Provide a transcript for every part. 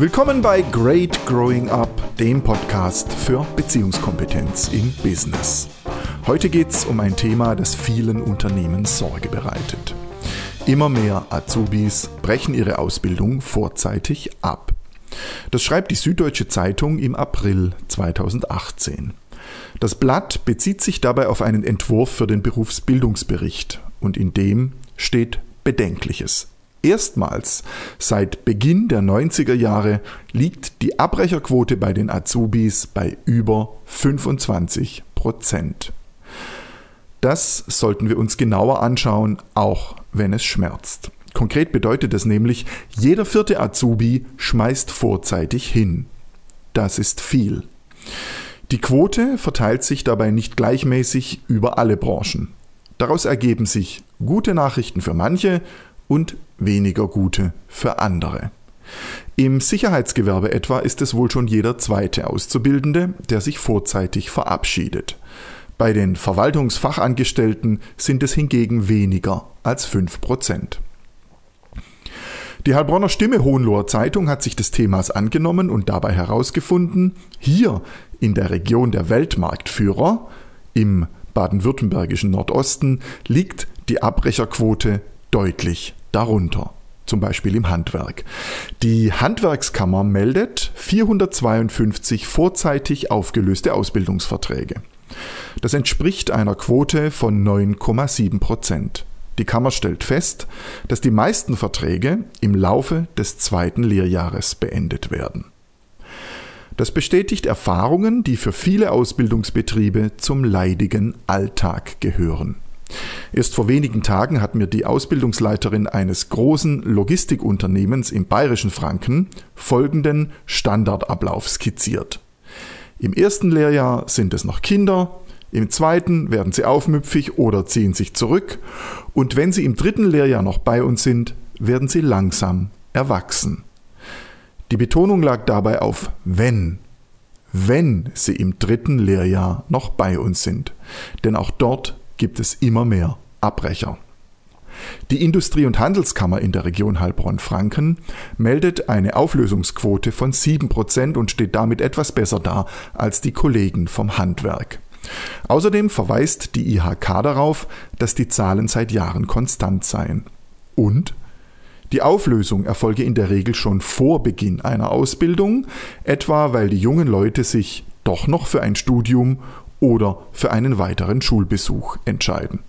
Willkommen bei Great Growing Up, dem Podcast für Beziehungskompetenz im Business. Heute geht es um ein Thema, das vielen Unternehmen Sorge bereitet. Immer mehr Azubis brechen ihre Ausbildung vorzeitig ab. Das schreibt die Süddeutsche Zeitung im April 2018. Das Blatt bezieht sich dabei auf einen Entwurf für den Berufsbildungsbericht und in dem steht Bedenkliches. Erstmals seit Beginn der 90er Jahre liegt die Abbrecherquote bei den Azubis bei über 25 Prozent. Das sollten wir uns genauer anschauen, auch wenn es schmerzt. Konkret bedeutet es nämlich, jeder vierte Azubi schmeißt vorzeitig hin. Das ist viel. Die Quote verteilt sich dabei nicht gleichmäßig über alle Branchen. Daraus ergeben sich gute Nachrichten für manche und weniger gute für andere. Im Sicherheitsgewerbe etwa ist es wohl schon jeder zweite Auszubildende, der sich vorzeitig verabschiedet. Bei den Verwaltungsfachangestellten sind es hingegen weniger als 5 Prozent. Die Heilbronner Stimme Hohenloher Zeitung hat sich des Themas angenommen und dabei herausgefunden, hier in der Region der Weltmarktführer, im baden-württembergischen Nordosten, liegt die Abbrecherquote deutlich darunter, zum Beispiel im Handwerk. Die Handwerkskammer meldet 452 vorzeitig aufgelöste Ausbildungsverträge. Das entspricht einer Quote von 9,7 Prozent. Die Kammer stellt fest, dass die meisten Verträge im Laufe des zweiten Lehrjahres beendet werden. Das bestätigt Erfahrungen, die für viele Ausbildungsbetriebe zum leidigen Alltag gehören. Erst vor wenigen Tagen hat mir die Ausbildungsleiterin eines großen Logistikunternehmens im bayerischen Franken folgenden Standardablauf skizziert. Im ersten Lehrjahr sind es noch Kinder, im zweiten werden sie aufmüpfig oder ziehen sich zurück und wenn sie im dritten Lehrjahr noch bei uns sind, werden sie langsam erwachsen. Die Betonung lag dabei auf wenn, wenn sie im dritten Lehrjahr noch bei uns sind, denn auch dort gibt es immer mehr Abbrecher. Die Industrie- und Handelskammer in der Region Heilbronn-Franken meldet eine Auflösungsquote von 7% und steht damit etwas besser da als die Kollegen vom Handwerk. Außerdem verweist die IHK darauf, dass die Zahlen seit Jahren konstant seien. Und die Auflösung erfolge in der Regel schon vor Beginn einer Ausbildung, etwa weil die jungen Leute sich doch noch für ein Studium oder für einen weiteren Schulbesuch entscheiden.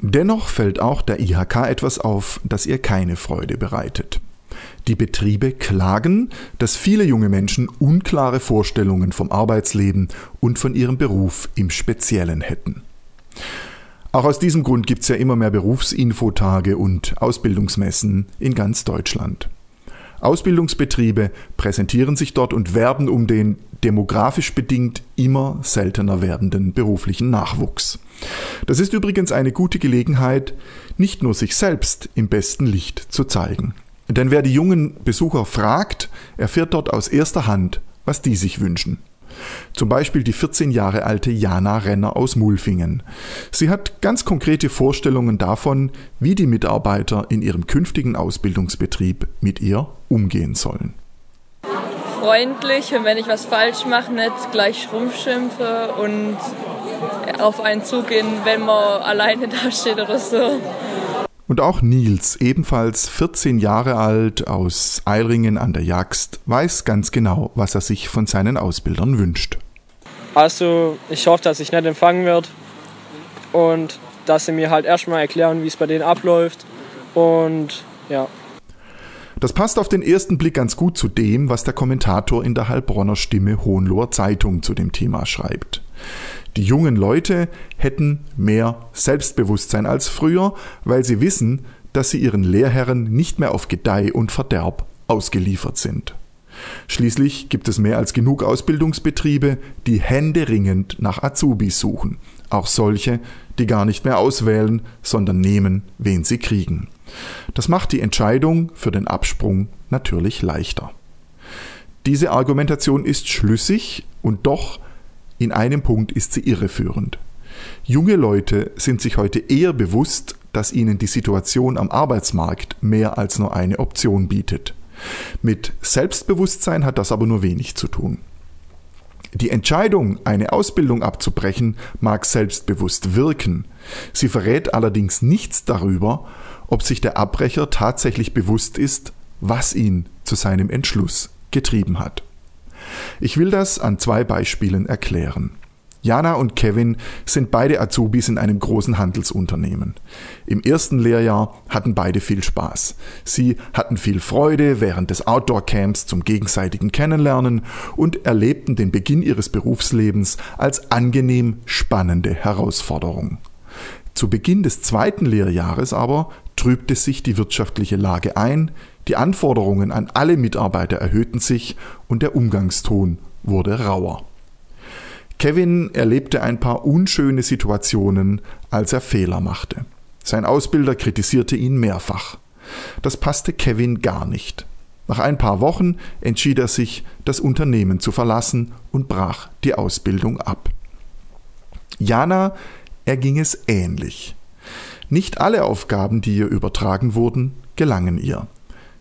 Dennoch fällt auch der IHK etwas auf, das ihr keine Freude bereitet. Die Betriebe klagen, dass viele junge Menschen unklare Vorstellungen vom Arbeitsleben und von ihrem Beruf im Speziellen hätten. Auch aus diesem Grund gibt es ja immer mehr Berufsinfotage und Ausbildungsmessen in ganz Deutschland. Ausbildungsbetriebe präsentieren sich dort und werben um den demografisch bedingt immer seltener werdenden beruflichen Nachwuchs. Das ist übrigens eine gute Gelegenheit, nicht nur sich selbst im besten Licht zu zeigen. Denn wer die jungen Besucher fragt, erfährt dort aus erster Hand, was die sich wünschen. Zum Beispiel die 14 Jahre alte Jana Renner aus Mulfingen. Sie hat ganz konkrete Vorstellungen davon, wie die Mitarbeiter in ihrem künftigen Ausbildungsbetrieb mit ihr umgehen sollen. Freundlich und wenn ich was falsch mache, nicht gleich rumschimpfe und auf einen zugehen, wenn man alleine dasteht oder so. Und auch Nils, ebenfalls 14 Jahre alt aus Eilringen an der Jagst, weiß ganz genau, was er sich von seinen Ausbildern wünscht. Also ich hoffe, dass ich nicht empfangen wird und dass sie mir halt erstmal erklären, wie es bei denen abläuft und ja. Das passt auf den ersten Blick ganz gut zu dem, was der Kommentator in der Heilbronner Stimme Hohenloher Zeitung zu dem Thema schreibt. Die jungen Leute hätten mehr Selbstbewusstsein als früher, weil sie wissen, dass sie ihren Lehrherren nicht mehr auf Gedeih und Verderb ausgeliefert sind. Schließlich gibt es mehr als genug Ausbildungsbetriebe, die händeringend nach Azubis suchen, auch solche, die gar nicht mehr auswählen, sondern nehmen, wen sie kriegen. Das macht die Entscheidung für den Absprung natürlich leichter. Diese Argumentation ist schlüssig und doch in einem Punkt ist sie irreführend. Junge Leute sind sich heute eher bewusst, dass ihnen die Situation am Arbeitsmarkt mehr als nur eine Option bietet. Mit Selbstbewusstsein hat das aber nur wenig zu tun. Die Entscheidung, eine Ausbildung abzubrechen, mag selbstbewusst wirken. Sie verrät allerdings nichts darüber, ob sich der Abbrecher tatsächlich bewusst ist, was ihn zu seinem Entschluss getrieben hat. Ich will das an zwei Beispielen erklären. Jana und Kevin sind beide Azubis in einem großen Handelsunternehmen. Im ersten Lehrjahr hatten beide viel Spaß. Sie hatten viel Freude während des Outdoor-Camps zum gegenseitigen Kennenlernen und erlebten den Beginn ihres Berufslebens als angenehm spannende Herausforderung. Zu Beginn des zweiten Lehrjahres aber trübte sich die wirtschaftliche Lage ein, die Anforderungen an alle Mitarbeiter erhöhten sich und der Umgangston wurde rauer. Kevin erlebte ein paar unschöne Situationen, als er Fehler machte. Sein Ausbilder kritisierte ihn mehrfach. Das passte Kevin gar nicht. Nach ein paar Wochen entschied er sich, das Unternehmen zu verlassen und brach die Ausbildung ab. Jana erging es ähnlich. Nicht alle Aufgaben, die ihr übertragen wurden, gelangen ihr.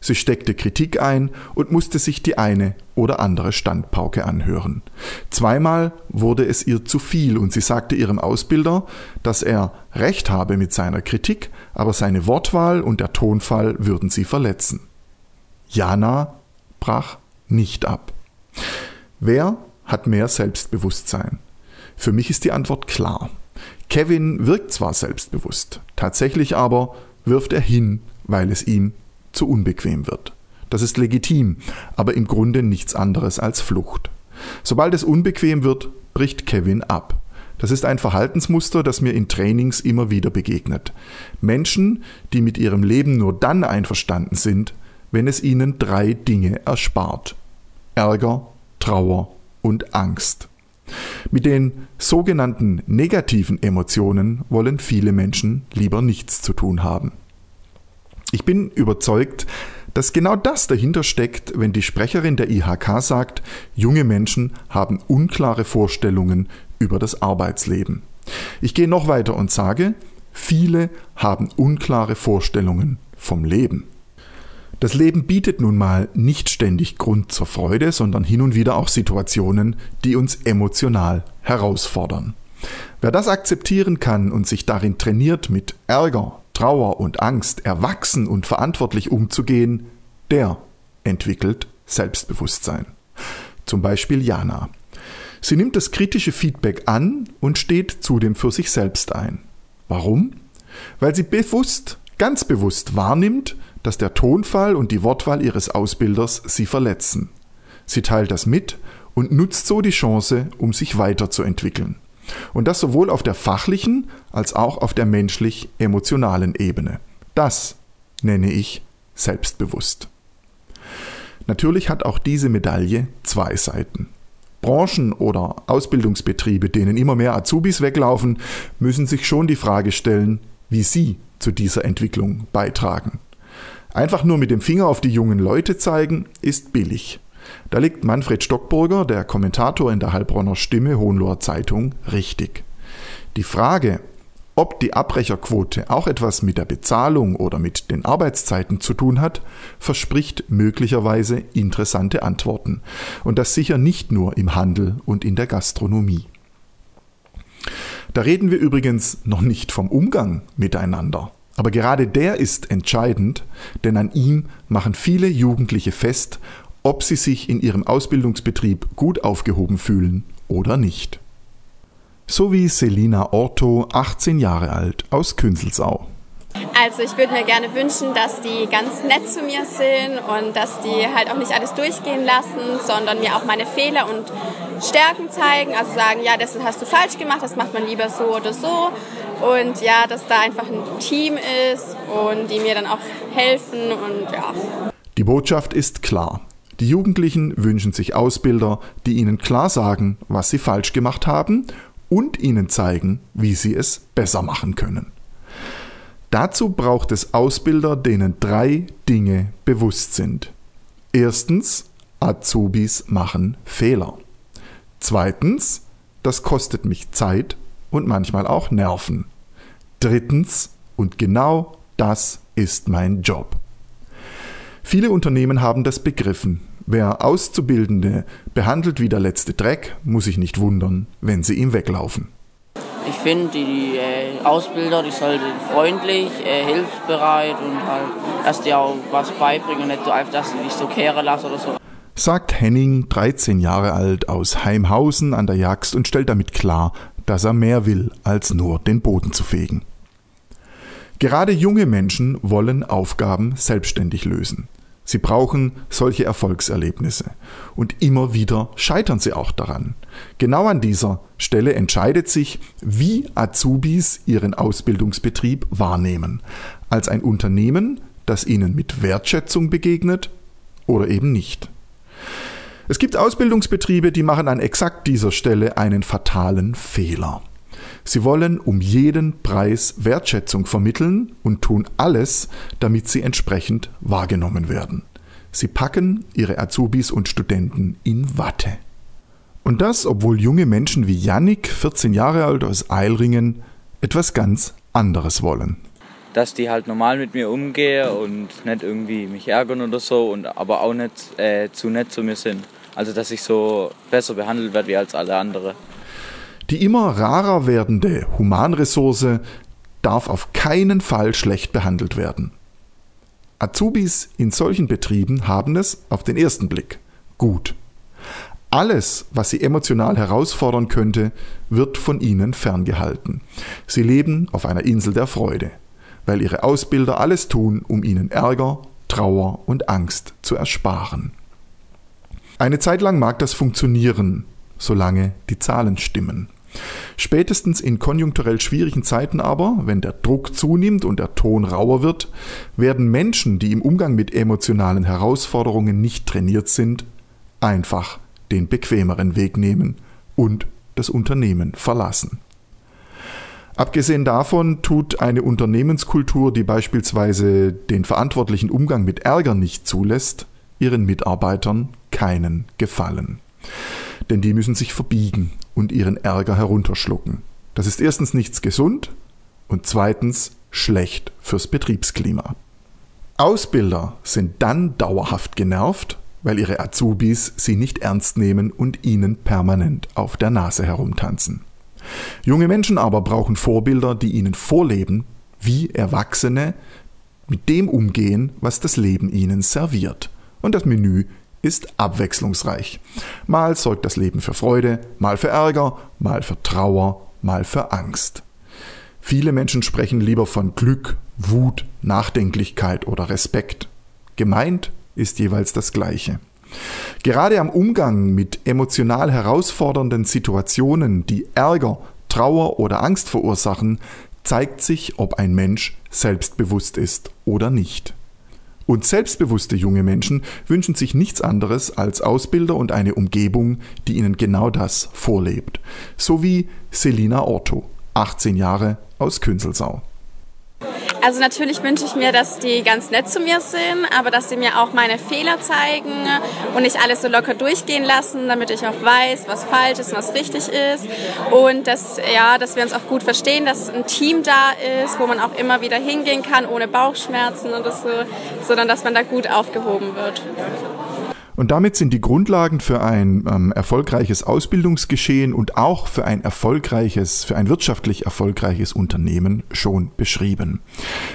Sie steckte Kritik ein und musste sich die eine oder andere Standpauke anhören. Zweimal wurde es ihr zu viel und sie sagte ihrem Ausbilder, dass er recht habe mit seiner Kritik, aber seine Wortwahl und der Tonfall würden sie verletzen. Jana brach nicht ab. Wer hat mehr Selbstbewusstsein? Für mich ist die Antwort klar. Kevin wirkt zwar selbstbewusst, tatsächlich aber wirft er hin, weil es ihm zu unbequem wird. Das ist legitim, aber im Grunde nichts anderes als Flucht. Sobald es unbequem wird, bricht Kevin ab. Das ist ein Verhaltensmuster, das mir in Trainings immer wieder begegnet. Menschen, die mit ihrem Leben nur dann einverstanden sind, wenn es ihnen drei Dinge erspart. Ärger, Trauer und Angst. Mit den sogenannten negativen Emotionen wollen viele Menschen lieber nichts zu tun haben. Ich bin überzeugt, dass genau das dahinter steckt, wenn die Sprecherin der IHK sagt, junge Menschen haben unklare Vorstellungen über das Arbeitsleben. Ich gehe noch weiter und sage, viele haben unklare Vorstellungen vom Leben. Das Leben bietet nun mal nicht ständig Grund zur Freude, sondern hin und wieder auch Situationen, die uns emotional herausfordern. Wer das akzeptieren kann und sich darin trainiert, mit Ärger, Trauer und Angst erwachsen und verantwortlich umzugehen, der entwickelt Selbstbewusstsein. Zum Beispiel Jana. Sie nimmt das kritische Feedback an und steht zudem für sich selbst ein. Warum? Weil sie bewusst, ganz bewusst wahrnimmt, dass der Tonfall und die Wortwahl ihres Ausbilders sie verletzen. Sie teilt das mit und nutzt so die Chance, um sich weiterzuentwickeln. Und das sowohl auf der fachlichen als auch auf der menschlich-emotionalen Ebene. Das nenne ich selbstbewusst. Natürlich hat auch diese Medaille zwei Seiten. Branchen oder Ausbildungsbetriebe, denen immer mehr Azubis weglaufen, müssen sich schon die Frage stellen, wie sie zu dieser Entwicklung beitragen. Einfach nur mit dem Finger auf die jungen Leute zeigen, ist billig. Da liegt Manfred Stockburger, der Kommentator in der Heilbronner Stimme Hohenloher Zeitung, richtig. Die Frage, ob die Abbrecherquote auch etwas mit der Bezahlung oder mit den Arbeitszeiten zu tun hat, verspricht möglicherweise interessante Antworten. Und das sicher nicht nur im Handel und in der Gastronomie. Da reden wir übrigens noch nicht vom Umgang miteinander. Aber gerade der ist entscheidend, denn an ihm machen viele Jugendliche fest, ob sie sich in ihrem Ausbildungsbetrieb gut aufgehoben fühlen oder nicht. So wie Selina Orto, 18 Jahre alt, aus Künzelsau. Also ich würde mir gerne wünschen, dass die ganz nett zu mir sind und dass die halt auch nicht alles durchgehen lassen, sondern mir auch meine Fehler und Stärken zeigen. Also sagen, ja, das hast du falsch gemacht, das macht man lieber so oder so. Und ja, dass da einfach ein Team ist und die mir dann auch helfen und ja. Die Botschaft ist klar. Die Jugendlichen wünschen sich Ausbilder, die ihnen klar sagen, was sie falsch gemacht haben und ihnen zeigen, wie sie es besser machen können. Dazu braucht es Ausbilder, denen drei Dinge bewusst sind. Erstens, Azubis machen Fehler. Zweitens, das kostet mich Zeit und manchmal auch Nerven. Drittens, und genau das ist mein Job. Viele Unternehmen haben das begriffen. Wer Auszubildende behandelt wie der letzte Dreck, muss sich nicht wundern, wenn sie ihm weglaufen. Ich finde, die äh, Ausbilder, die sollten freundlich, äh, hilfsbereit und halt, dass die auch was beibringen und nicht so einfach, dass sie dich so kehren lassen oder so. Sagt Henning, 13 Jahre alt, aus Heimhausen an der Jagd und stellt damit klar, dass er mehr will, als nur den Boden zu fegen. Gerade junge Menschen wollen Aufgaben selbstständig lösen. Sie brauchen solche Erfolgserlebnisse. Und immer wieder scheitern sie auch daran. Genau an dieser Stelle entscheidet sich, wie Azubis ihren Ausbildungsbetrieb wahrnehmen. Als ein Unternehmen, das ihnen mit Wertschätzung begegnet oder eben nicht. Es gibt Ausbildungsbetriebe, die machen an exakt dieser Stelle einen fatalen Fehler. Sie wollen um jeden Preis Wertschätzung vermitteln und tun alles, damit sie entsprechend wahrgenommen werden. Sie packen ihre Azubis und Studenten in Watte. Und das, obwohl junge Menschen wie Yannick, 14 Jahre alt aus Eilringen, etwas ganz anderes wollen. Dass die halt normal mit mir umgehen und nicht irgendwie mich ärgern oder so, und aber auch nicht äh, zu nett zu mir sind. Also dass ich so besser behandelt werde wie als alle anderen. Die immer rarer werdende Humanressource darf auf keinen Fall schlecht behandelt werden. Azubis in solchen Betrieben haben es auf den ersten Blick gut. Alles, was sie emotional herausfordern könnte, wird von ihnen ferngehalten. Sie leben auf einer Insel der Freude, weil ihre Ausbilder alles tun, um ihnen Ärger, Trauer und Angst zu ersparen. Eine Zeit lang mag das funktionieren, solange die Zahlen stimmen. Spätestens in konjunkturell schwierigen Zeiten aber, wenn der Druck zunimmt und der Ton rauer wird, werden Menschen, die im Umgang mit emotionalen Herausforderungen nicht trainiert sind, einfach den bequemeren Weg nehmen und das Unternehmen verlassen. Abgesehen davon tut eine Unternehmenskultur, die beispielsweise den verantwortlichen Umgang mit Ärger nicht zulässt, ihren Mitarbeitern keinen Gefallen denn die müssen sich verbiegen und ihren Ärger herunterschlucken. Das ist erstens nichts gesund und zweitens schlecht fürs Betriebsklima. Ausbilder sind dann dauerhaft genervt, weil ihre Azubis sie nicht ernst nehmen und ihnen permanent auf der Nase herumtanzen. Junge Menschen aber brauchen Vorbilder, die ihnen vorleben, wie Erwachsene mit dem umgehen, was das Leben ihnen serviert. Und das Menü ist abwechslungsreich. Mal sorgt das Leben für Freude, mal für Ärger, mal für Trauer, mal für Angst. Viele Menschen sprechen lieber von Glück, Wut, Nachdenklichkeit oder Respekt. Gemeint ist jeweils das Gleiche. Gerade am Umgang mit emotional herausfordernden Situationen, die Ärger, Trauer oder Angst verursachen, zeigt sich, ob ein Mensch selbstbewusst ist oder nicht. Und selbstbewusste junge Menschen wünschen sich nichts anderes als Ausbilder und eine Umgebung, die ihnen genau das vorlebt. So wie Selina Orto, 18 Jahre aus Künzelsau. Also natürlich wünsche ich mir, dass die ganz nett zu mir sind, aber dass sie mir auch meine Fehler zeigen und nicht alles so locker durchgehen lassen, damit ich auch weiß, was falsch ist was richtig ist. Und dass, ja, dass wir uns auch gut verstehen, dass ein Team da ist, wo man auch immer wieder hingehen kann, ohne Bauchschmerzen oder so, sondern dass man da gut aufgehoben wird. Und damit sind die Grundlagen für ein ähm, erfolgreiches Ausbildungsgeschehen und auch für ein erfolgreiches, für ein wirtschaftlich erfolgreiches Unternehmen schon beschrieben.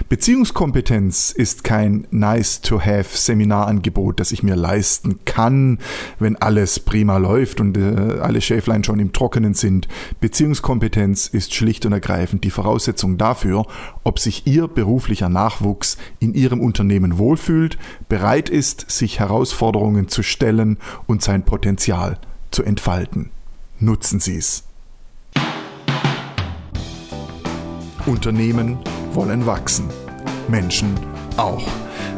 Beziehungskompetenz ist kein nice-to-have Seminarangebot, das ich mir leisten kann, wenn alles prima läuft und äh, alle Schäflein schon im Trockenen sind. Beziehungskompetenz ist schlicht und ergreifend die Voraussetzung dafür, ob sich Ihr beruflicher Nachwuchs in Ihrem Unternehmen wohlfühlt, bereit ist, sich Herausforderungen zu stellen und sein Potenzial zu entfalten. Nutzen Sie es. Unternehmen wollen wachsen. Menschen auch.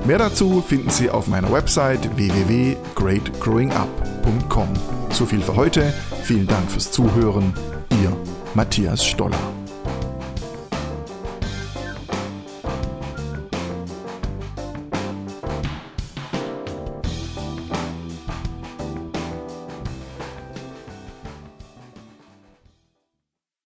Mehr dazu finden Sie auf meiner Website www.greatgrowingup.com. So viel für heute. Vielen Dank fürs Zuhören. Ihr Matthias Stoller.